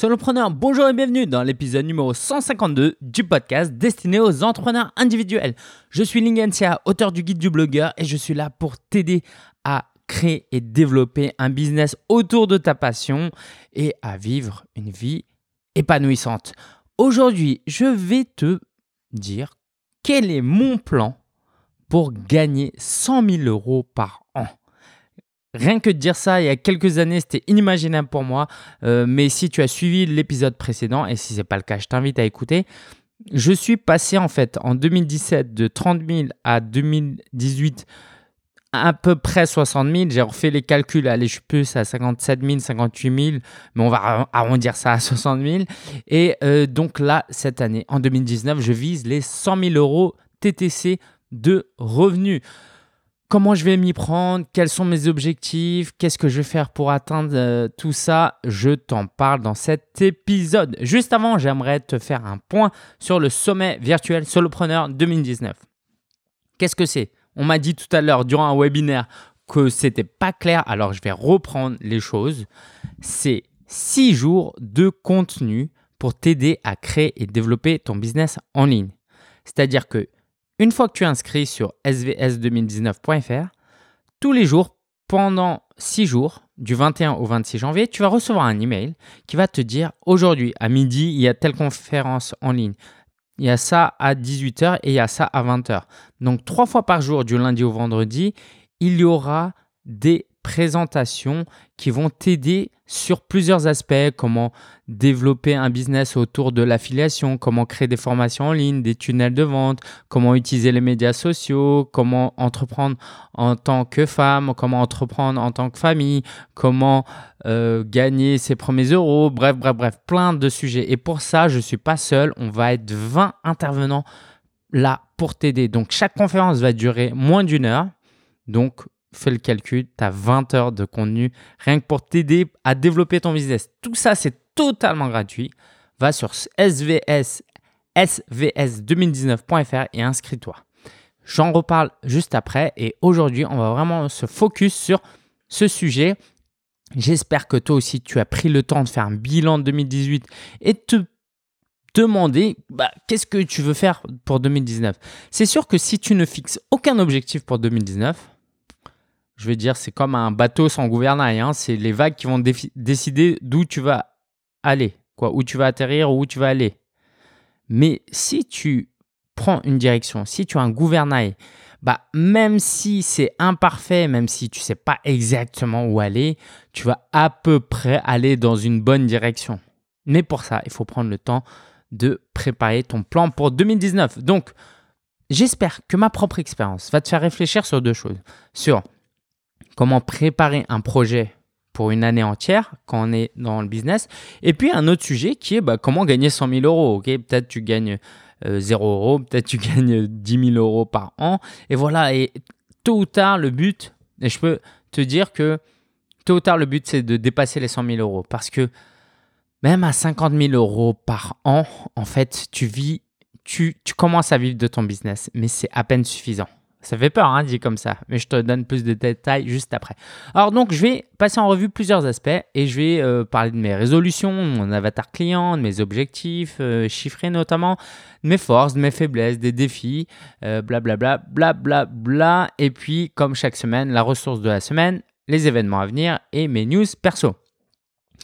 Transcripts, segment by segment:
Solopreneur, bonjour et bienvenue dans l'épisode numéro 152 du podcast destiné aux entrepreneurs individuels. Je suis Lingensia, auteur du guide du blogueur et je suis là pour t'aider à créer et développer un business autour de ta passion et à vivre une vie épanouissante. Aujourd'hui, je vais te dire quel est mon plan pour gagner 100 000 euros par an. Rien que de dire ça, il y a quelques années, c'était inimaginable pour moi. Euh, mais si tu as suivi l'épisode précédent, et si ce n'est pas le cas, je t'invite à écouter. Je suis passé en fait en 2017 de 30 000 à 2018 à peu près 60 000. J'ai refait les calculs. Allez, je suis plus à 57 000, 58 000, mais on va arrondir ça à 60 000. Et euh, donc là, cette année, en 2019, je vise les 100 000 euros TTC de revenus. Comment je vais m'y prendre Quels sont mes objectifs Qu'est-ce que je vais faire pour atteindre euh, tout ça Je t'en parle dans cet épisode. Juste avant, j'aimerais te faire un point sur le sommet virtuel Solopreneur 2019. Qu'est-ce que c'est? On m'a dit tout à l'heure durant un webinaire que c'était pas clair, alors je vais reprendre les choses. C'est six jours de contenu pour t'aider à créer et développer ton business en ligne. C'est-à-dire que une fois que tu es inscrit sur svs2019.fr, tous les jours, pendant 6 jours, du 21 au 26 janvier, tu vas recevoir un email qui va te dire aujourd'hui à midi, il y a telle conférence en ligne. Il y a ça à 18h et il y a ça à 20h. Donc trois fois par jour, du lundi au vendredi, il y aura des présentations qui vont t'aider sur plusieurs aspects, comment développer un business autour de l'affiliation, comment créer des formations en ligne, des tunnels de vente, comment utiliser les médias sociaux, comment entreprendre en tant que femme, comment entreprendre en tant que famille, comment euh, gagner ses premiers euros, bref, bref, bref, plein de sujets. Et pour ça, je ne suis pas seul, on va être 20 intervenants là pour t'aider. Donc chaque conférence va durer moins d'une heure. Donc fais le calcul, tu as 20 heures de contenu rien que pour t'aider à développer ton business. Tout ça, c'est totalement gratuit. Va sur svs, svs2019.fr et inscris-toi. J'en reparle juste après et aujourd'hui, on va vraiment se focus sur ce sujet. J'espère que toi aussi, tu as pris le temps de faire un bilan de 2018 et te demander bah, qu'est-ce que tu veux faire pour 2019. C'est sûr que si tu ne fixes aucun objectif pour 2019, je veux dire, c'est comme un bateau sans gouvernail. Hein. C'est les vagues qui vont décider d'où tu vas aller, quoi, où tu vas atterrir, où tu vas aller. Mais si tu prends une direction, si tu as un gouvernail, bah, même si c'est imparfait, même si tu sais pas exactement où aller, tu vas à peu près aller dans une bonne direction. Mais pour ça, il faut prendre le temps de préparer ton plan pour 2019. Donc, j'espère que ma propre expérience va te faire réfléchir sur deux choses. Sur comment préparer un projet pour une année entière quand on est dans le business. Et puis un autre sujet qui est bah, comment gagner 100 000 euros. Ok, peut-être tu gagnes 0 euh, euros, peut-être tu gagnes 10 000 euros par an. Et voilà, et tôt ou tard, le but, et je peux te dire que tôt ou tard, le but, c'est de dépasser les 100 000 euros. Parce que même à 50 000 euros par an, en fait, tu vis, tu, tu commences à vivre de ton business, mais c'est à peine suffisant. Ça fait peur, hein, dit comme ça, mais je te donne plus de détails juste après. Alors donc, je vais passer en revue plusieurs aspects et je vais euh, parler de mes résolutions, mon avatar client, de mes objectifs euh, chiffrés notamment, de mes forces, de mes faiblesses, des défis, blablabla, euh, Et puis, comme chaque semaine, la ressource de la semaine, les événements à venir et mes news perso.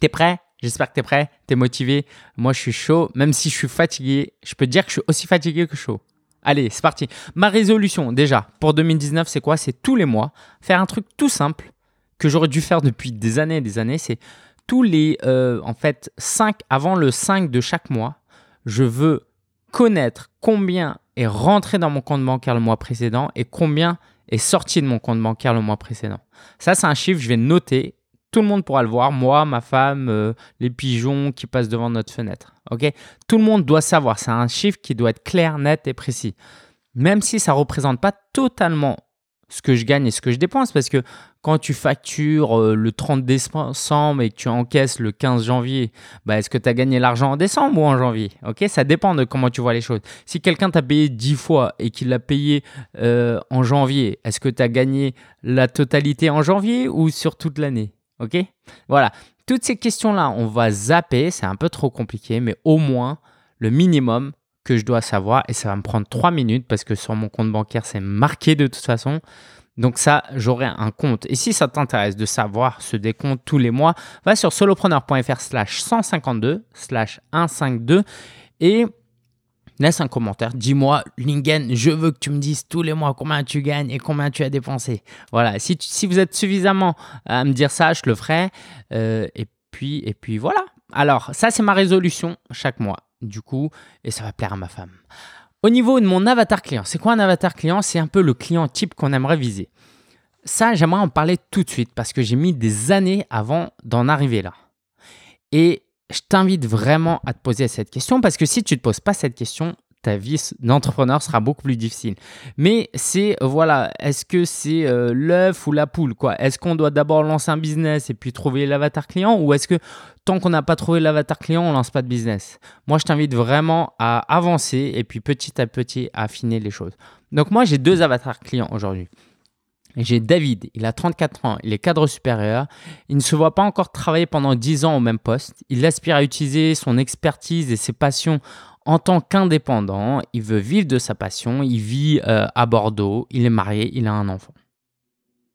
T'es prêt? J'espère que t'es prêt, t'es motivé. Moi, je suis chaud, même si je suis fatigué. Je peux te dire que je suis aussi fatigué que chaud. Allez, c'est parti. Ma résolution, déjà, pour 2019, c'est quoi? C'est tous les mois, faire un truc tout simple que j'aurais dû faire depuis des années et des années. C'est tous les, euh, en fait, 5, avant le 5 de chaque mois, je veux connaître combien est rentré dans mon compte bancaire le mois précédent et combien est sorti de mon compte bancaire le mois précédent. Ça, c'est un chiffre, je vais noter tout le monde pourra le voir, moi, ma femme, euh, les pigeons qui passent devant notre fenêtre. Ok? Tout le monde doit savoir. C'est un chiffre qui doit être clair, net et précis. Même si ça ne représente pas totalement ce que je gagne et ce que je dépense, parce que quand tu factures euh, le 30 décembre et que tu encaisses le 15 janvier, bah, est-ce que tu as gagné l'argent en décembre ou en janvier? Ok, Ça dépend de comment tu vois les choses. Si quelqu'un t'a payé 10 fois et qu'il l'a payé euh, en janvier, est-ce que tu as gagné la totalité en janvier ou sur toute l'année? Ok? Voilà. toutes ces questions-là, on va zapper, c'est un peu trop compliqué, mais au moins le minimum que je dois savoir, et ça va me prendre 3 minutes parce que sur mon compte bancaire, c'est marqué de toute façon. Donc ça, j'aurai un compte. Et si ça t'intéresse de savoir ce décompte tous les mois, va sur solopreneur.fr slash 152 slash 152 et laisse un commentaire. Dis-moi, Lingen, je veux que tu me dises tous les mois combien tu gagnes et combien tu as dépensé. Voilà, si, si vous êtes suffisamment à me dire ça, je le ferai. Euh, et, puis, et puis voilà. Alors, ça, c'est ma résolution chaque mois, du coup, et ça va plaire à ma femme. Au niveau de mon avatar client, c'est quoi un avatar client? C'est un peu le client type qu'on aimerait viser. Ça, j'aimerais en parler tout de suite parce que j'ai mis des années avant d'en arriver là. Et je t'invite vraiment à te poser cette question parce que si tu ne te poses pas cette question, ta vie d'entrepreneur sera beaucoup plus difficile. Mais c'est, voilà, est-ce que c'est euh, l'œuf ou la poule quoi? Est-ce qu'on doit d'abord lancer un business et puis trouver l'avatar client ou est-ce que tant qu'on n'a pas trouvé l'avatar client, on lance pas de business? Moi, je t'invite vraiment à avancer et puis petit à petit à affiner les choses. Donc moi, j'ai deux avatars clients aujourd'hui. J'ai David, il a 34 ans, il est cadre supérieur, il ne se voit pas encore travailler pendant 10 ans au même poste, il aspire à utiliser son expertise et ses passions en tant qu'indépendant, il veut vivre de sa passion, il vit euh, à Bordeaux, il est marié, il a un enfant.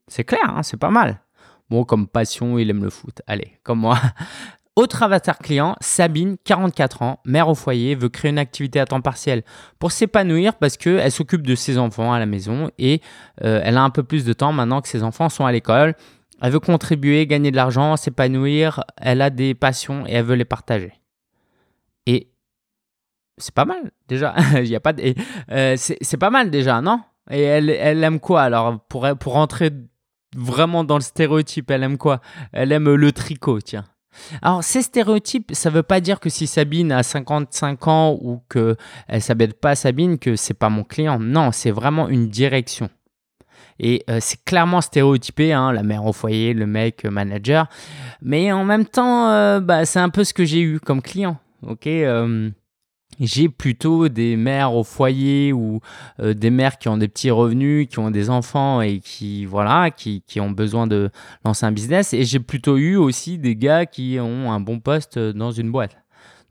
C'est clair, hein, c'est pas mal. Bon, comme passion, il aime le foot. Allez, comme moi. Autre avatar client, Sabine, 44 ans, mère au foyer, veut créer une activité à temps partiel pour s'épanouir parce qu'elle s'occupe de ses enfants à la maison et euh, elle a un peu plus de temps maintenant que ses enfants sont à l'école. Elle veut contribuer, gagner de l'argent, s'épanouir, elle a des passions et elle veut les partager. Et c'est pas mal déjà. Il y a pas de... Euh, c'est pas mal déjà, non? Et elle, elle aime quoi alors pour, pour rentrer vraiment dans le stéréotype, elle aime quoi? Elle aime le tricot, tiens. Alors, ces stéréotypes, ça ne veut pas dire que si Sabine a 55 ans ou qu'elle ne s'appelle pas Sabine, que c'est pas mon client. Non, c'est vraiment une direction. Et euh, c'est clairement stéréotypé, hein, la mère au foyer, le mec euh, manager. Mais en même temps, euh, bah, c'est un peu ce que j'ai eu comme client. Ok, j'ai plutôt des mères au foyer ou euh, des mères qui ont des petits revenus, qui ont des enfants et qui voilà, qui, qui ont besoin de lancer un business. Et j'ai plutôt eu aussi des gars qui ont un bon poste dans une boîte.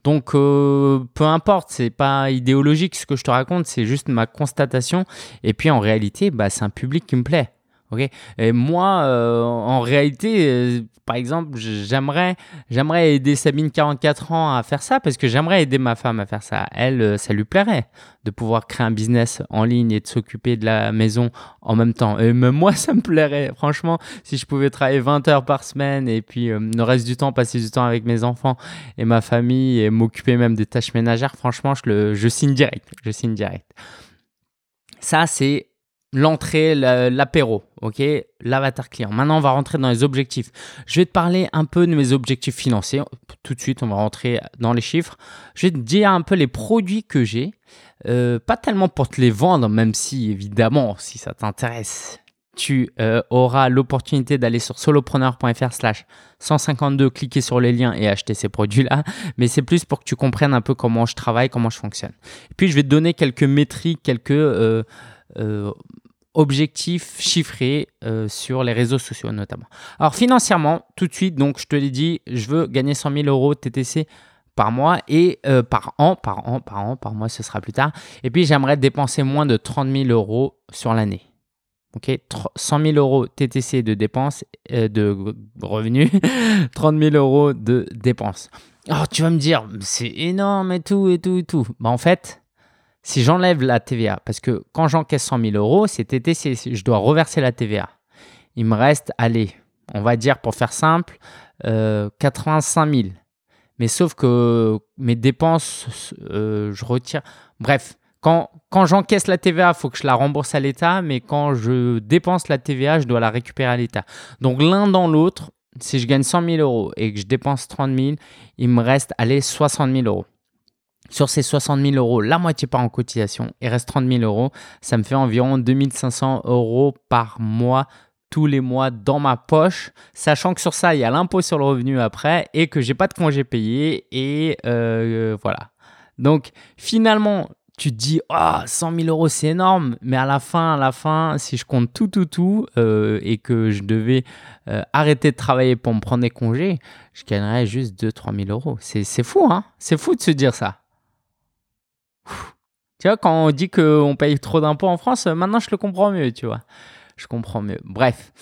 Donc euh, peu importe, c'est pas idéologique ce que je te raconte, c'est juste ma constatation. Et puis en réalité, bah, c'est un public qui me plaît. Ok? Et moi, euh, en réalité, par exemple, j'aimerais, j'aimerais aider Sabine, 44 ans, à faire ça parce que j'aimerais aider ma femme à faire ça. Elle, euh, ça lui plairait de pouvoir créer un business en ligne et de s'occuper de la maison en même temps. Et même moi, ça me plairait. Franchement, si je pouvais travailler 20 heures par semaine et puis euh, le reste du temps, passer du temps avec mes enfants et ma famille et m'occuper même des tâches ménagères, franchement, je, le, je signe direct. Je signe direct. Ça, c'est l'entrée, l'apéro, ok, l'avatar client. Maintenant, on va rentrer dans les objectifs. Je vais te parler un peu de mes objectifs financiers. Tout de suite, on va rentrer dans les chiffres. Je vais te dire un peu les produits que j'ai. Euh, pas tellement pour te les vendre, même si évidemment, si ça t'intéresse, tu euh, auras l'opportunité d'aller sur solopreneur.fr slash 152, cliquer sur les liens et acheter ces produits-là. Mais c'est plus pour que tu comprennes un peu comment je travaille, comment je fonctionne. Et puis, je vais te donner quelques métriques, quelques... Euh, euh, objectifs chiffrés sur les réseaux sociaux notamment. Alors financièrement, tout de suite, donc je te l'ai dit, je veux gagner 100 000 euros TTC par mois et par an, par an, par an, par mois, ce sera plus tard. Et puis j'aimerais dépenser moins de 30 000 euros sur l'année. Ok, 100 000 euros TTC de dépenses, de revenus, 30 000 euros de dépenses. Alors tu vas me dire, c'est énorme et tout et tout et tout. Bah en fait, si j'enlève la TVA, parce que quand j'encaisse 100 000 euros, c'est TTC, je dois reverser la TVA. Il me reste, allez, on va dire pour faire simple, 85 euh, 000. Mais sauf que mes dépenses, euh, je retire. Bref, quand, quand j'encaisse la TVA, il faut que je la rembourse à l'État, mais quand je dépense la TVA, je dois la récupérer à l'État. Donc l'un dans l'autre, si je gagne 100 000 euros et que je dépense 30 000, il me reste, allez, 60 000 euros. Sur ces 60 000 euros, la moitié part en cotisation et reste 30 000 euros. Ça me fait environ 2500 euros par mois tous les mois dans ma poche, sachant que sur ça, il y a l'impôt sur le revenu après et que j'ai pas de congé payé et euh, voilà. Donc finalement, tu te dis, ah, 100 000 euros, c'est énorme. Mais à la fin, à la fin, si je compte tout, tout, tout, euh, et que je devais euh, arrêter de travailler pour me prendre des congés, je gagnerais juste 2-3 000 euros. C'est fou, hein C'est fou de se dire ça. Tu vois, quand on dit qu'on paye trop d'impôts en France, maintenant je le comprends mieux, tu vois. Je comprends mieux. Bref.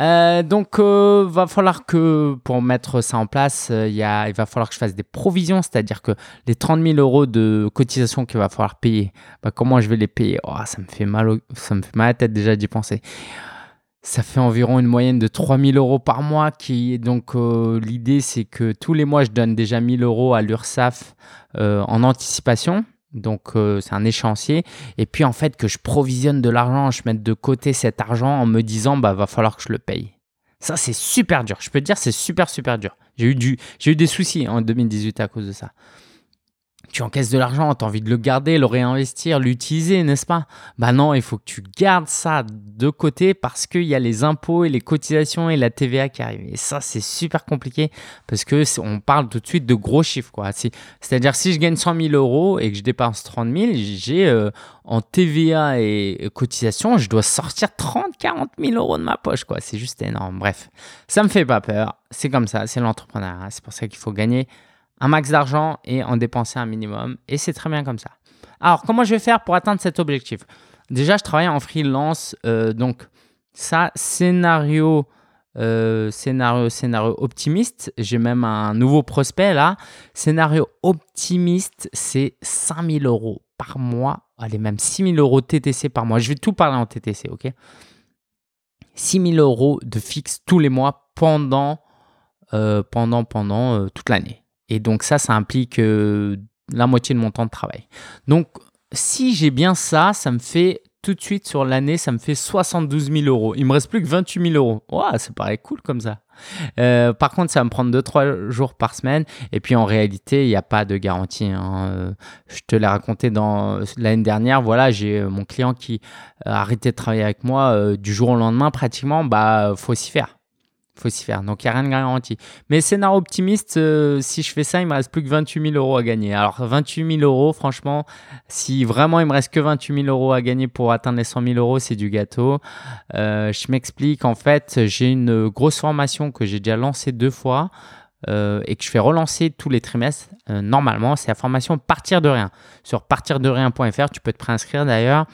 Euh, donc, il euh, va falloir que pour mettre ça en place, euh, il va falloir que je fasse des provisions, c'est-à-dire que les 30 000 euros de cotisation qu'il va falloir payer, bah, comment je vais les payer? Oh, Ça me fait mal, ça me fait mal à la tête déjà d'y penser. Ça fait environ une moyenne de 3 000 euros par mois. Qui, donc, l'idée, c'est que tous les mois, je donne déjà 1 000 euros à l'URSSAF en anticipation. Donc euh, c'est un échéancier. Et puis en fait que je provisionne de l'argent, je mette de côté cet argent en me disant bah va falloir que je le paye. Ça c'est super dur. Je peux te dire c'est super super dur. J'ai eu du j'ai eu des soucis en 2018 à cause de ça tu encaisses de l'argent, tu as envie de le garder, le réinvestir, l'utiliser, n'est-ce pas? Bah non, il faut que tu gardes ça de côté parce qu'il y a les impôts et les cotisations et la TVA qui arrivent. Et ça, c'est super compliqué parce que on parle tout de suite de gros chiffres. quoi. C'est-à-dire, si je gagne 100 000 euros et que je dépense 30 000, j'ai euh, en TVA et cotisation, je dois sortir 30, 40 000 euros de ma poche. quoi. C'est juste énorme. Bref, ça me fait pas peur. C'est comme ça, c'est l'entrepreneuriat. C'est pour ça qu'il faut gagner un max d'argent et en dépenser un minimum. Et c'est très bien comme ça. Alors, comment je vais faire pour atteindre cet objectif? Déjà, je travaille en freelance. Euh, donc, ça, scénario, euh, scénario, scénario optimiste. J'ai même un nouveau prospect là. Scénario optimiste, c'est 5000 euros par mois. Allez, même 6000 euros TTC par mois. Je vais tout parler en TTC, ok? 6000 euros de fixe tous les mois pendant, euh, pendant, pendant toute l'année. Et donc ça, ça implique euh, la moitié de mon temps de travail. Donc si j'ai bien ça, ça me fait tout de suite sur l'année, ça me fait 72 000 euros. Il me reste plus que 28 000 euros. Wow, ça paraît cool comme ça. Euh, par contre, ça va me prendre 2-3 jours par semaine. Et puis en réalité, il n'y a pas de garantie. Hein. Euh, je te l'ai raconté dans l'année dernière. Voilà, j'ai mon client qui a arrêté de travailler avec moi du jour au lendemain pratiquement. Bah, faut s'y faire faut s'y faire. Donc, il n'y a rien de garanti. Mais scénario optimiste, euh, si je fais ça, il me reste plus que 28 000 euros à gagner. Alors, 28 000 euros, franchement, si vraiment il me reste que 28 000 euros à gagner pour atteindre les 100 000 euros, c'est du gâteau. Euh, je m'explique. En fait, j'ai une grosse formation que j'ai déjà lancée deux fois. Euh, et que je fais relancer tous les trimestres, normalement, c'est la formation Partir de rien. Sur partirderien.fr, tu peux te préinscrire d'ailleurs.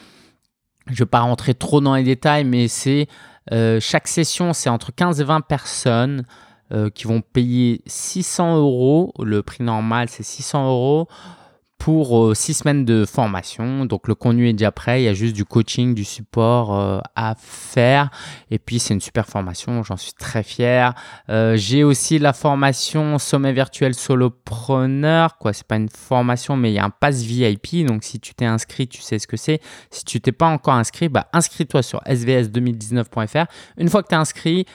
Je ne vais pas rentrer trop dans les détails, mais c'est euh, chaque session, c'est entre 15 et 20 personnes euh, qui vont payer 600 euros. Le prix normal, c'est 600 euros pour euh, six semaines de formation. Donc le contenu est déjà prêt, il y a juste du coaching, du support euh, à faire. Et puis c'est une super formation, j'en suis très fier. Euh, j'ai aussi la formation sommet virtuel solopreneur. Quoi, c'est pas une formation, mais il y a un pass VIP. Donc si tu t'es inscrit, tu sais ce que c'est. Si tu t'es pas encore inscrit, bah inscris-toi sur svs2019.fr. Une fois que tu es inscrit,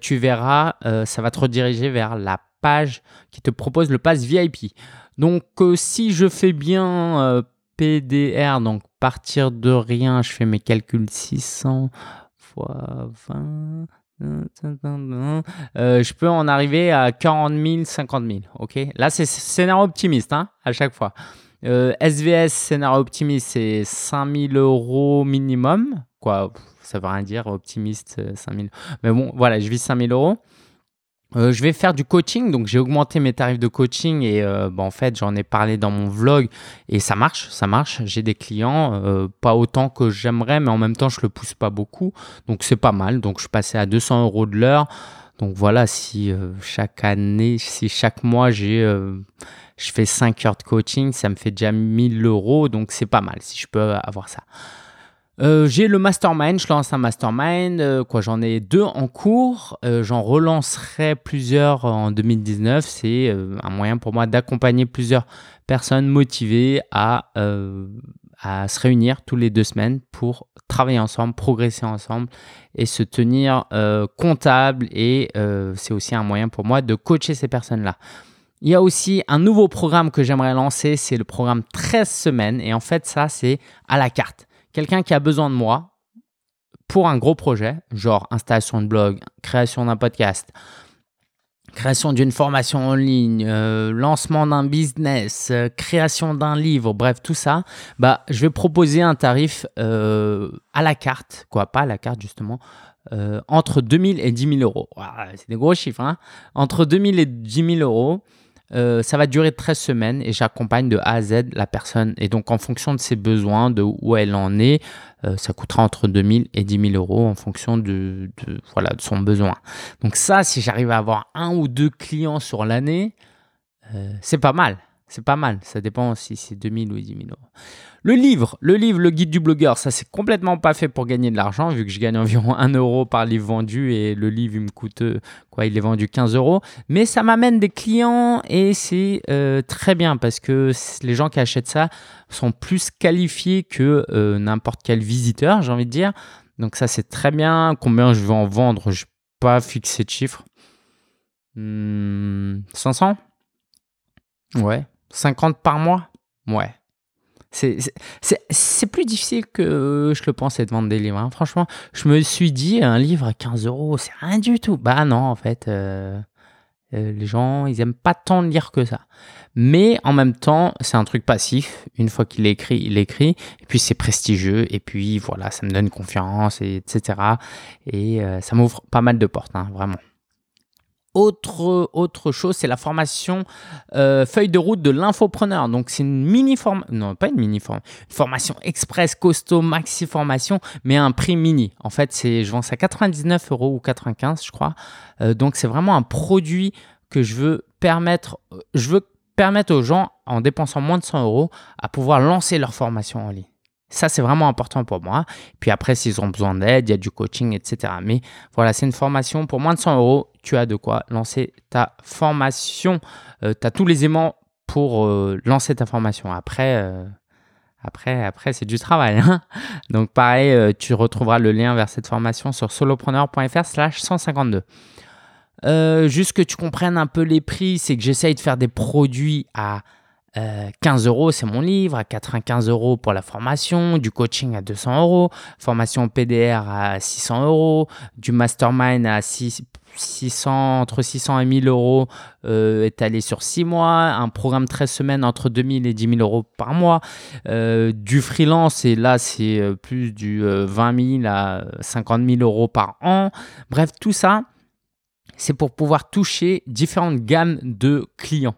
tu verras, ça va te rediriger vers la page qui te propose le pass VIP. Donc euh, si je fais bien euh, PDR, donc partir de rien, je fais mes calculs 600 fois 20. Euh, je peux en arriver à 40 000, 50 000. Ok, là c'est scénario optimiste hein, à chaque fois. SVS scénario optimiste c'est 5 000 euros minimum. Quoi, ça veut rien dire optimiste 5 000. Mais bon, voilà, je vis 5 000 euros. Euh, je vais faire du coaching, donc j'ai augmenté mes tarifs de coaching et euh, bah, en fait j'en ai parlé dans mon vlog et ça marche, ça marche. J'ai des clients, euh, pas autant que j'aimerais, mais en même temps je le pousse pas beaucoup, donc c'est pas mal. Donc je suis passé à 200 euros de l'heure. Donc voilà, si chaque année, si chaque mois j'ai, je fais 5 heures de coaching, ça me fait déjà 1000 euros, donc c'est pas mal si je peux avoir ça. Euh, j'ai le mastermind, je lance un mastermind, euh, quoi, j'en ai deux en cours, euh, j'en relancerai plusieurs en 2019. C'est un moyen pour moi d'accompagner plusieurs personnes motivées à, à se réunir tous les deux semaines pour travailler ensemble, progresser ensemble et se tenir comptable. Et c'est aussi un moyen pour moi de coacher ces personnes-là. Il y a aussi un nouveau programme que j'aimerais lancer, c'est le programme 13 semaines. Et en fait, ça, c'est à la carte quelqu'un qui a besoin de moi pour un gros projet, genre installation de blog, création d'un podcast, création d'une formation en ligne, euh, lancement d'un business, euh, création d'un livre, bref, tout ça, bah, je vais proposer un tarif euh, à la carte, quoi, pas à la carte justement, entre 2000 et 10 000 euros. c'est des gros chiffres, hein Entre 2000 et 10 000 euros. Ça va durer 13 semaines et j'accompagne de A à Z la personne. Et donc, en fonction de ses besoins, de où elle en est, euh, ça coûtera entre 2000 et 10 000 euros en fonction de, voilà, de son besoin. Donc ça, si j'arrive à avoir un ou deux clients sur l'année, euh, c'est pas mal. C'est pas mal. Ça dépend si c'est 2000 ou 10 000 euros. Le livre, le livre, le guide du blogueur, ça c'est complètement pas fait pour gagner de l'argent vu que je gagne environ 1 euro par livre vendu et le livre il me coûte quoi, il est vendu 15 euros. Mais ça m'amène des clients et c'est euh, très bien parce que les gens qui achètent ça sont plus qualifiés que euh, n'importe quel visiteur, j'ai envie de dire. Donc ça c'est très bien. Combien je vais en vendre, je n'ai pas fixé de chiffre. 500 hmm, Ouais. 50 par mois? Ouais. C'est plus difficile que je le pensais de vendre des livres. Hein. Franchement, je me suis dit, un livre à 15 euros, c'est rien du tout. Bah non, en fait, euh, euh, les gens, ils aiment pas tant lire que ça. Mais en même temps, c'est un truc passif. Une fois qu'il écrit, il écrit. Et puis, c'est prestigieux. Et puis, voilà, ça me donne confiance, et, etc. Et euh, ça m'ouvre pas mal de portes, hein, vraiment. Autre, autre chose, c'est la formation euh, feuille de route de l'infopreneur. Donc, c'est une mini formation, non, pas une mini formation, formation express, costaud, maxi formation, mais un prix mini. En fait, c'est, je vends ça à 99 euros ou 95, je crois. Euh, donc, c'est vraiment un produit que je veux permettre, je veux permettre aux gens, en dépensant moins de 100 euros, à pouvoir lancer leur formation en ligne. Ça, c'est vraiment important pour moi. Puis après, s'ils ont besoin d'aide, il y a du coaching, etc. Mais voilà, c'est une formation pour moins de 100 euros. Tu as de quoi lancer ta formation. Euh, tu as tous les aimants pour euh, lancer ta formation. Après, euh, après, après c'est du travail. Hein. Donc pareil, tu retrouveras le lien vers cette formation sur solopreneur.fr slash 152. juste que tu comprennes un peu les prix, c'est que j'essaye de faire des produits à 15 euh, euros, c'est mon livre, à 95 euros pour la formation, du coaching à 200 euros, formation PDR à 600 euros, du mastermind à 600, entre 600 et 1000 euros euh, étalé sur 6 mois, un programme 13 semaines entre 2000 et 10 000 euros par mois, euh, du freelance, et là c'est euh, plus du 20 000 à 50 000 euros par an. Bref, tout ça, c'est pour pouvoir toucher différentes gammes de clients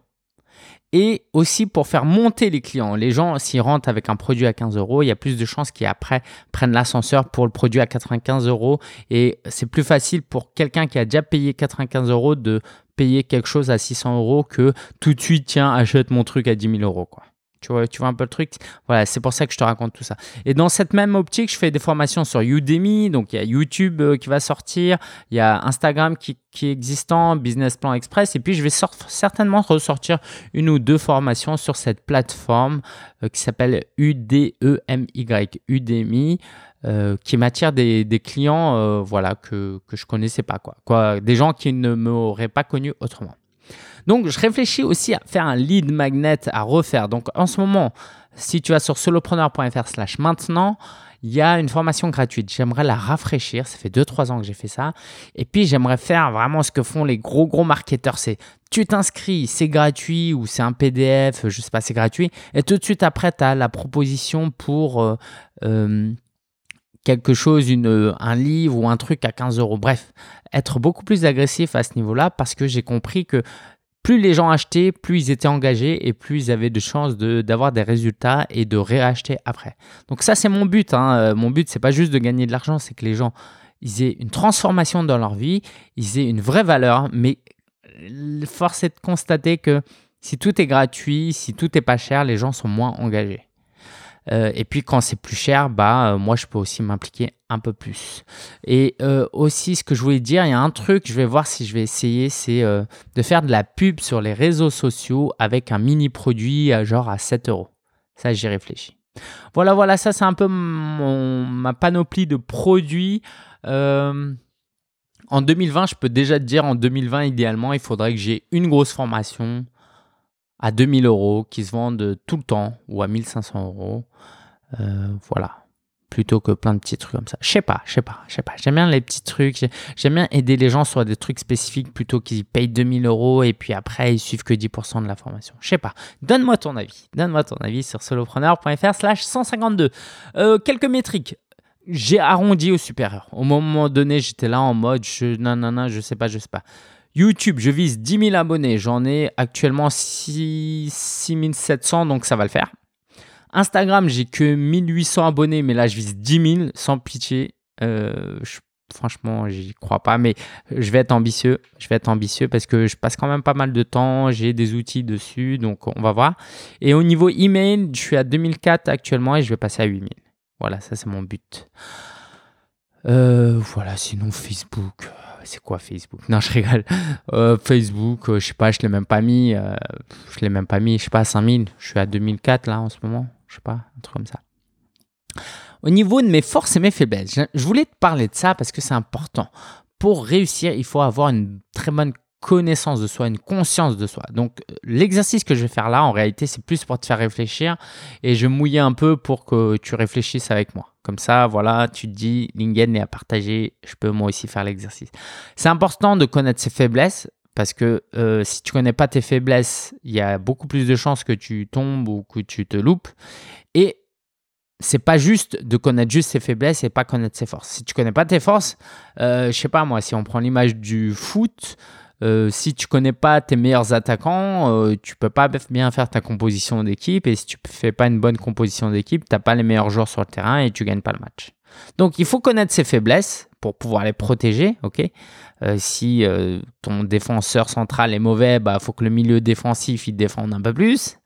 et aussi pour faire monter les clients. Les gens, s'ils rentrent avec un produit à 15 euros, il y a plus de chances qu'ils après prennent l'ascenseur pour le produit à 95 euros. Et c'est plus facile pour quelqu'un qui a déjà payé 95 euros de payer quelque chose à 600 euros que tout de suite, tiens, achète mon truc à 10 000 euros. Quoi. Tu vois, tu vois un peu le truc Voilà, c'est pour ça que je te raconte tout ça. Et dans cette même optique, je fais des formations sur Udemy. Donc, il y a YouTube euh, qui va sortir. Il y a Instagram qui, qui, est existant, Business Plan Express. Et puis, je vais certainement ressortir une ou deux formations sur cette plateforme euh, qui s'appelle UDEMY, Udemy. Euh, qui m'attire des, des, clients voilà, que, que je connaissais pas. Quoi. Quoi, des gens qui ne m'auraient pas connu autrement. Donc, je réfléchis aussi à faire un lead magnet à refaire. Donc, en ce moment, si tu vas sur solopreneur.fr slash maintenant, il y a une formation gratuite. J'aimerais la rafraîchir. Ça fait 2-3 ans que j'ai fait ça. Et puis, j'aimerais faire vraiment ce que font les gros, gros marketeurs. C'est tu t'inscris, c'est gratuit ou c'est un PDF, je sais pas, c'est gratuit. Et tout de suite après, tu as la proposition pour euh, euh, quelque chose, une, un livre ou un truc à 15 euros. Bref, être beaucoup plus agressif à ce niveau-là parce que j'ai compris que plus les gens achetaient, plus ils étaient engagés et plus ils avaient de chances d'avoir des résultats et de réacheter après. Donc ça, c'est mon but. Hein. Euh, mon but, c'est pas juste de gagner de l'argent, c'est que les gens ils aient une transformation dans leur vie, ils aient une vraie valeur, mais force est de constater que si tout est gratuit, si tout est pas cher, les gens sont moins engagés. Euh, et puis quand c'est plus cher, bah euh, moi je peux aussi m'impliquer un peu plus. Et euh, aussi ce que je voulais dire, il y a un truc, je vais voir si je vais essayer, c'est de faire de la pub sur les réseaux sociaux avec un mini produit genre à 7 euros. Ça j'y réfléchis. Voilà, voilà, ça c'est un peu ma panoplie de produits. en 2020, je peux déjà te dire, en 2020, idéalement, il faudrait que j'ai une grosse formation, à 2000 euros qui se vendent tout le temps ou à 1500 euros. Euh, voilà. plutôt que plein de petits trucs comme ça. Je sais pas, je sais pas, je sais pas. J'aime bien les petits trucs. J'aime bien aider les gens sur des trucs spécifiques plutôt qu'ils payent 2000 euros et puis après ils suivent que 10% de la formation. Je sais pas. Donne-moi ton avis. Donne-moi ton avis sur solopreneur.fr slash 152. Euh, quelques métriques. J'ai arrondi au supérieur. Au moment donné, j'étais là en mode je, non, non, non, je sais pas, je sais pas. YouTube, je vise 10 000 abonnés. J'en ai actuellement 6, 700, donc ça va le faire. Instagram, j'ai que 1800 abonnés, mais là, je vise 10 000 sans pitié. Euh, franchement, j'y crois pas, mais je vais être ambitieux. Je vais être ambitieux parce que je passe quand même pas mal de temps. J'ai des outils dessus, donc on va voir. Et au niveau email, je suis à 2004 actuellement et je vais passer à 8000. Voilà, ça, c'est mon but. Euh, voilà, sinon Facebook c'est quoi Facebook? Non, je rigole. Euh, Facebook, je sais pas, je l'ai même pas mis. je l'ai même pas mis, je sais pas, à 5000. Je suis à 2004 là en ce moment je sais pas, un truc comme ça. Au niveau de mes forces et mes faiblesses, je voulais te parler de ça parce que c'est important. Pour réussir, il faut avoir une très bonne connaissance de soi, une conscience de soi. Donc l'exercice que je vais faire là, en réalité, c'est plus pour te faire réfléchir et je mouillais un peu pour que tu réfléchisses avec moi. Comme ça, voilà, tu te dis, Lingen est à partager, je peux moi aussi faire l'exercice. C'est important de connaître ses faiblesses parce que euh, si tu connais pas tes faiblesses, il y a beaucoup plus de chances que tu tombes ou que tu te loupes. Et c'est pas juste de connaître juste ses faiblesses et pas connaître ses forces. Si tu connais pas tes forces, euh, je sais pas moi, si on prend l'image du foot, euh, si tu connais pas tes meilleurs attaquants, euh, tu peux pas bien faire ta composition d'équipe et si tu fais pas une bonne composition d'équipe, tu n'as pas les meilleurs joueurs sur le terrain et tu gagnes pas le match. Donc il faut connaître ses faiblesses pour pouvoir les protéger, ok? Euh, si euh, ton défenseur central est mauvais, bah faut que le milieu défensif il défende un peu plus.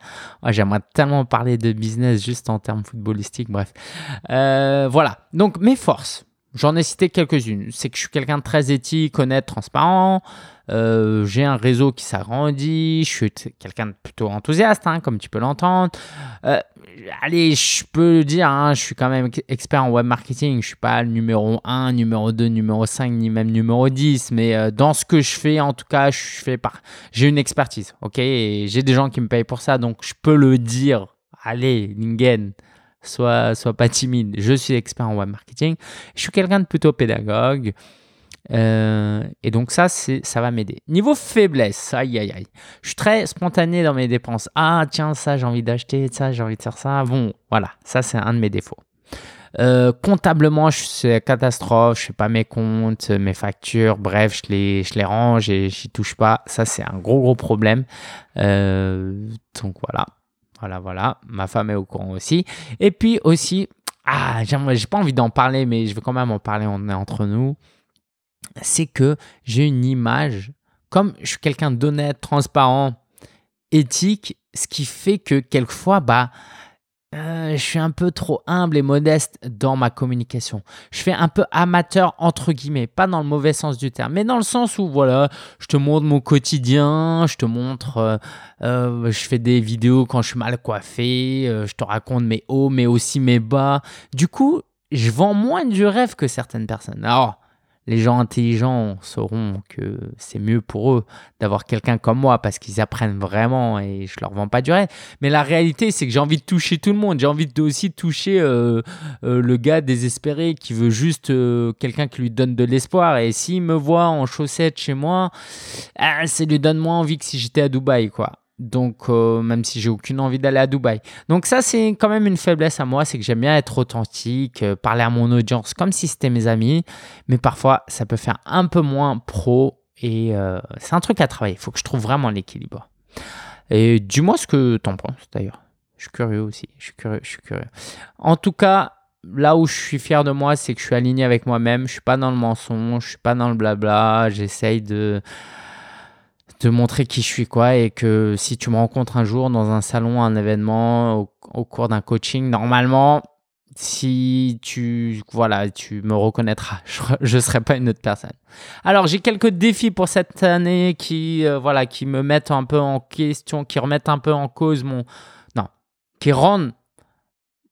J'aimerais tellement parler de business juste en termes footballistiques. Bref, voilà. Donc mes forces. J'en ai cité quelques-unes. C'est que je suis quelqu'un de très éthique, honnête, transparent. Euh, j'ai un réseau qui s'agrandit. Je suis quelqu'un de plutôt enthousiaste, hein, comme tu peux l'entendre. Euh, allez, je peux le dire, hein, je suis quand même expert en web marketing. Je suis pas le numéro 1, numéro 2, numéro 5, ni même numéro 10. Mais euh, dans ce que je fais, en tout cas, je fais par... j'ai une expertise. ok? J'ai des gens qui me payent pour ça. Donc, je peux le dire. Allez, Lingen, sois, pas timide. Je suis expert en web marketing. Je suis quelqu'un de plutôt pédagogue. Euh, et donc ça, ça va m'aider. Niveau faiblesse, aïe aïe aïe. Je suis très spontané dans mes dépenses. Ah tiens, ça j'ai envie d'acheter, ça j'ai envie de faire ça. Bon, voilà, ça c'est un de mes défauts. Euh, comptablement, c'est catastrophe. Je fais pas mes comptes, mes factures. Bref, je les, je les range et j'y touche pas. Ça, c'est un gros gros problème. Euh, donc voilà, voilà, voilà. Ma femme est au courant aussi. Et puis aussi, ah, j'ai pas envie d'en parler, mais je vais quand même en parler. On est entre nous c'est que j'ai une image, comme je suis quelqu'un d'honnête, transparent, éthique, ce qui fait que quelquefois, bah, euh, je suis un peu trop humble et modeste dans ma communication. Je fais un peu amateur entre guillemets, pas dans le mauvais sens du terme, mais dans le sens où voilà, je te montre mon quotidien, je te montre, euh, euh, je fais des vidéos quand je suis mal coiffé, je te raconte mes hauts, mais aussi mes bas. Du coup, je vends moins du rêve que certaines personnes. Alors, les gens intelligents sauront que c'est mieux pour eux d'avoir quelqu'un comme moi parce qu'ils apprennent vraiment et je leur vends pas du rêve. Mais la réalité, c'est que j'ai envie de toucher tout le monde. J'ai envie de toucher euh, euh, le gars désespéré qui veut juste euh, quelqu'un qui lui donne de l'espoir. Et s'il me voit en chaussettes chez moi, ah, ça lui donne moins envie que si j'étais à Dubaï, quoi. Donc, euh, même si j'ai aucune envie d'aller à Dubaï. Donc, ça, c'est quand même une faiblesse à moi, c'est que j'aime bien être authentique, euh, parler à mon audience comme si c'était mes amis. Mais parfois, ça peut faire un peu moins pro et euh, c'est un truc à travailler. Il faut que je trouve vraiment l'équilibre. Et dis-moi ce que t'en penses d'ailleurs. Je suis curieux aussi. Je suis curieux, je suis curieux. En tout cas, là où je suis fier de moi, c'est que je suis aligné avec moi-même. Je suis pas dans le mensonge, je suis pas dans le blabla. J'essaye de de montrer qui je suis quoi et que si tu me rencontres un jour dans un salon, un événement, au, cours d'un coaching, normalement, si tu voilà, tu me reconnaîtras, je ne serai pas une autre personne. Alors j'ai quelques défis pour cette année qui euh, voilà qui me mettent un peu en question, qui remettent un peu en cause mon non, qui rendent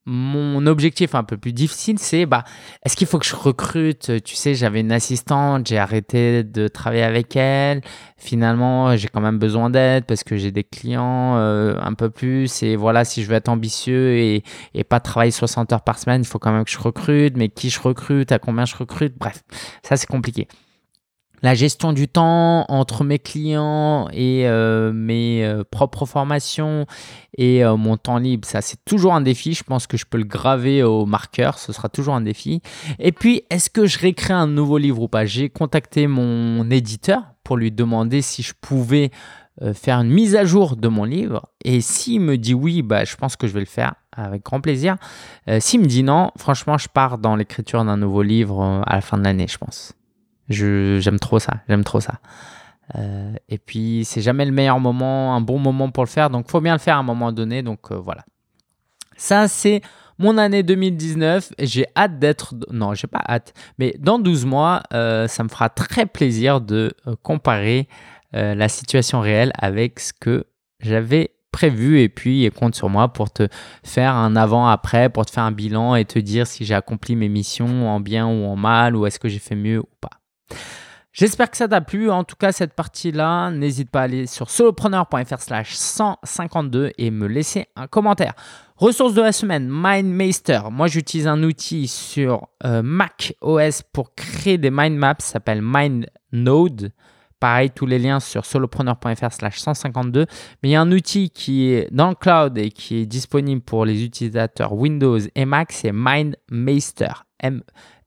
mon objectif un peu plus difficile, c'est bah, est-ce qu'il faut que je recrute? Tu sais, j'avais une assistante, j'ai arrêté de travailler avec elle. Finalement, j'ai quand même besoin d'aide parce que j'ai des clients euh, un peu plus. Et voilà, si je veux être ambitieux et, et pas travailler 60 heures par semaine, il faut quand même que je recrute. Mais qui je recrute? À combien je recrute? Bref, ça c'est compliqué la gestion du temps entre mes clients et euh, mes euh, propres formations et euh, mon temps libre, ça c'est toujours un défi. Je pense que je peux le graver au marqueur, ce sera toujours un défi. Et puis, est-ce que je réécris un nouveau livre ou pas? J'ai contacté mon éditeur pour lui demander si je pouvais faire une mise à jour de mon livre. Et s'il me dit oui, bah, je pense que je vais le faire avec grand plaisir. s'il me dit non, franchement, je pars dans l'écriture d'un nouveau livre à la fin de l'année, je pense. J'aime trop ça, j'aime trop ça. Euh, et puis, c'est jamais le meilleur moment, un bon moment pour le faire. Donc, faut bien le faire à un moment donné. Donc, euh, voilà. Ça, c'est mon année 2019. J'ai hâte d'être. Non, j'ai pas hâte. Mais dans 12 mois, euh, ça me fera très plaisir de comparer la situation réelle avec ce que j'avais prévu. Et puis, compte sur moi pour te faire un avant-après, pour te faire un bilan et te dire si j'ai accompli mes missions en bien ou en mal, ou est-ce que j'ai fait mieux ou pas. J'espère que ça t'a plu. En tout cas, cette partie-là, n'hésite pas à aller sur solopreneur.fr slash 152 et me laisser un commentaire. Ressources de la semaine, MindMeister. Moi, j'utilise un outil sur euh, Mac OS pour créer des mind maps. Ça s'appelle MindNode. Pareil, tous les liens sur solopreneur.fr slash 152. Mais il y a un outil qui est dans le cloud et qui est disponible pour les utilisateurs Windows et Mac. C'est MindMeister.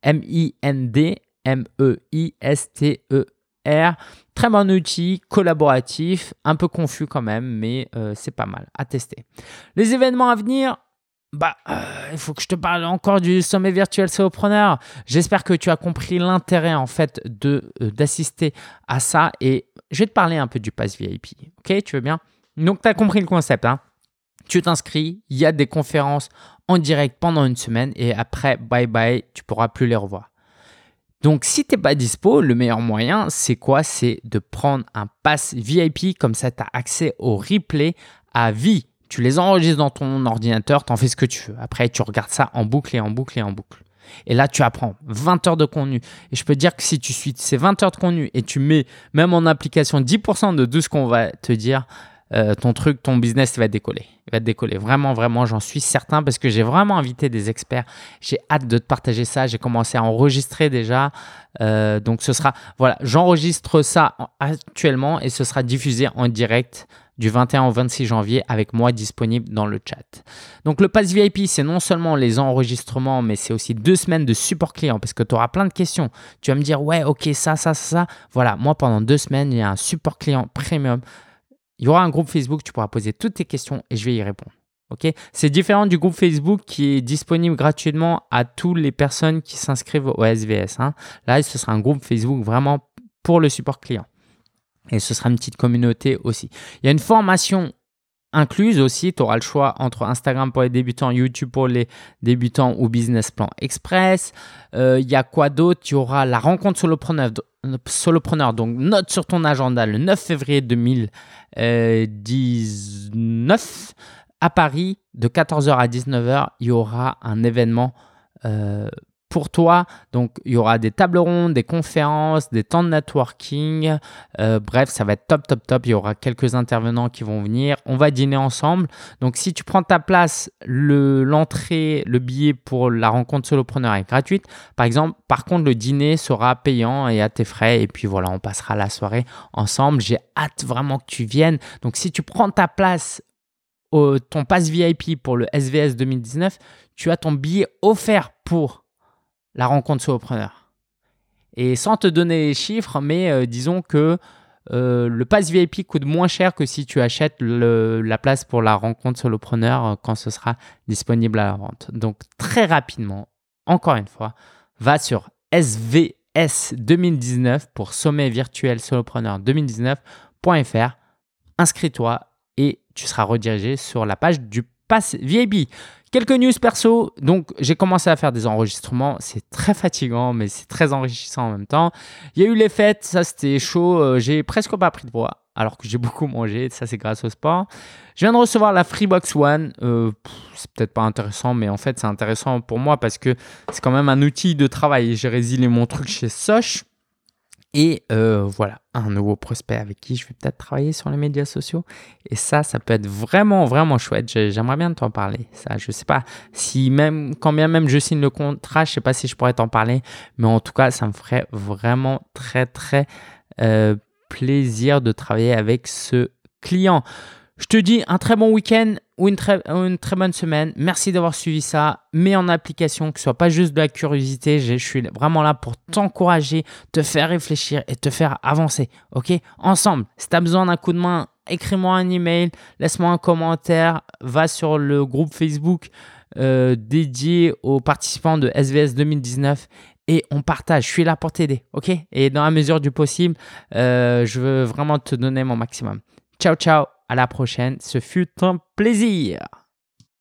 M-I-N-D M-E-I-S-T-E-R. Très bon outil, collaboratif, un peu confus quand même, mais euh, c'est pas mal à tester. Les événements à venir, bah, euh, il faut que je te parle encore du sommet virtuel Solopreneur. J'espère que tu as compris l'intérêt en fait de euh, d'assister à ça et je vais te parler un peu du pass VIP. Ok, tu veux bien? Donc, tu as compris le concept. Hein tu t'inscris, il y a des conférences en direct pendant une semaine et après, bye bye, tu pourras plus les revoir. Donc, si tu n'es pas dispo, le meilleur moyen, c'est quoi? C'est de prendre un pass VIP, comme ça, tu as accès au replay à vie. Tu les enregistres dans ton ordinateur, tu en fais ce que tu veux. Après, tu regardes ça en boucle et en boucle et en boucle. Et là, tu apprends 20 heures de contenu. Et je peux dire que si tu suis ces 20 heures de contenu et tu mets même en application 10% de tout ce qu'on va te dire, euh, ton truc, ton business va décoller. Il va décoller. Vraiment, vraiment, j'en suis certain parce que j'ai vraiment invité des experts. J'ai hâte de te partager ça. J'ai commencé à enregistrer déjà. Euh, donc, ce sera, voilà, j'enregistre ça actuellement et ce sera diffusé en direct du 21 au 26 janvier avec moi disponible dans le chat. Donc le Pass VIP, c'est non seulement les enregistrements, mais c'est aussi deux semaines de support client parce que tu auras plein de questions. Tu vas me dire, ouais, ok, ça, ça, ça, ça. Voilà, moi pendant deux semaines, il y a un support client premium il y aura un groupe Facebook, tu pourras poser toutes tes questions et je vais y répondre. C'est différent du groupe Facebook qui est disponible gratuitement à toutes les personnes qui s'inscrivent au SVS. Hein. Là, ce sera un groupe Facebook vraiment pour le support client. Et ce sera une petite communauté aussi. Il y a une formation incluse aussi. Tu auras le choix entre Instagram pour les débutants, YouTube pour les débutants ou Business Plan Express. Euh, il y a quoi d'autre? Il y aura la rencontre solopreneur, solopreneur. Donc, note sur ton agenda le 9 février 2019 à Paris, de 14h à 19h, il y aura un événement euh, pour toi. Donc, il y aura des tables rondes, des conférences, des temps de networking. Euh, bref, ça va être top, top, top. Il y aura quelques intervenants qui vont venir. On va dîner ensemble. Donc, si tu prends ta place, l'entrée, le, billet pour la rencontre solopreneur est gratuite. Par exemple, par contre, le dîner sera payant et à tes frais. Et puis voilà, on passera la soirée ensemble. J'ai hâte vraiment que tu viennes. Donc, si tu prends ta place ton pass VIP pour le SVS 2019, tu as ton billet offert pour la rencontre solopreneur. Et sans te donner les chiffres, mais euh, disons que euh, le pass VIP coûte moins cher que si tu achètes la place pour la rencontre solopreneur euh, quand ce sera disponible à la vente. Donc très rapidement, encore une fois, va sur SVS 2019 pour sommet virtuel solopreneur 2019.fr, inscris-toi et tu seras redirigé sur la page du pass VIP. Quelques news perso. Donc, j'ai commencé à faire des enregistrements. C'est très fatigant, mais c'est très enrichissant en même temps. Il y a eu les fêtes. Ça, c'était chaud. Euh, j'ai presque pas pris de voix. alors que j'ai beaucoup mangé. Ça, c'est grâce au sport. Je viens de recevoir la Freebox One. Euh, c'est peut-être pas intéressant, mais en fait, c'est intéressant pour moi parce que c'est quand même un outil de travail. J'ai résilié mon truc chez Soch. Et euh, voilà, un nouveau prospect avec qui je vais peut-être travailler sur les médias sociaux. Et ça, ça peut être vraiment, vraiment chouette. J'aimerais bien t'en parler. Ça, je sais pas si même, quand bien même je signe le contrat, je sais pas si je pourrais t'en parler. Mais en tout cas, ça me ferait vraiment très, très euh, plaisir de travailler avec ce client. Je te dis un très bon week-end ou une très, bonne semaine. Merci d'avoir suivi ça. Mets en application, que ce soit pas juste de la curiosité. Je suis vraiment là pour t'encourager, te faire réfléchir et te faire avancer. Ok? Ensemble, si tu as besoin d'un coup de main, écris-moi un email, laisse-moi un commentaire, va sur le groupe Facebook euh, dédié aux participants de SVS 2019 et on partage. Je suis là pour t'aider, ok? Et dans la mesure du possible, euh, je veux vraiment te donner mon maximum. Ciao, ciao à la prochaine. Ce fut un plaisir.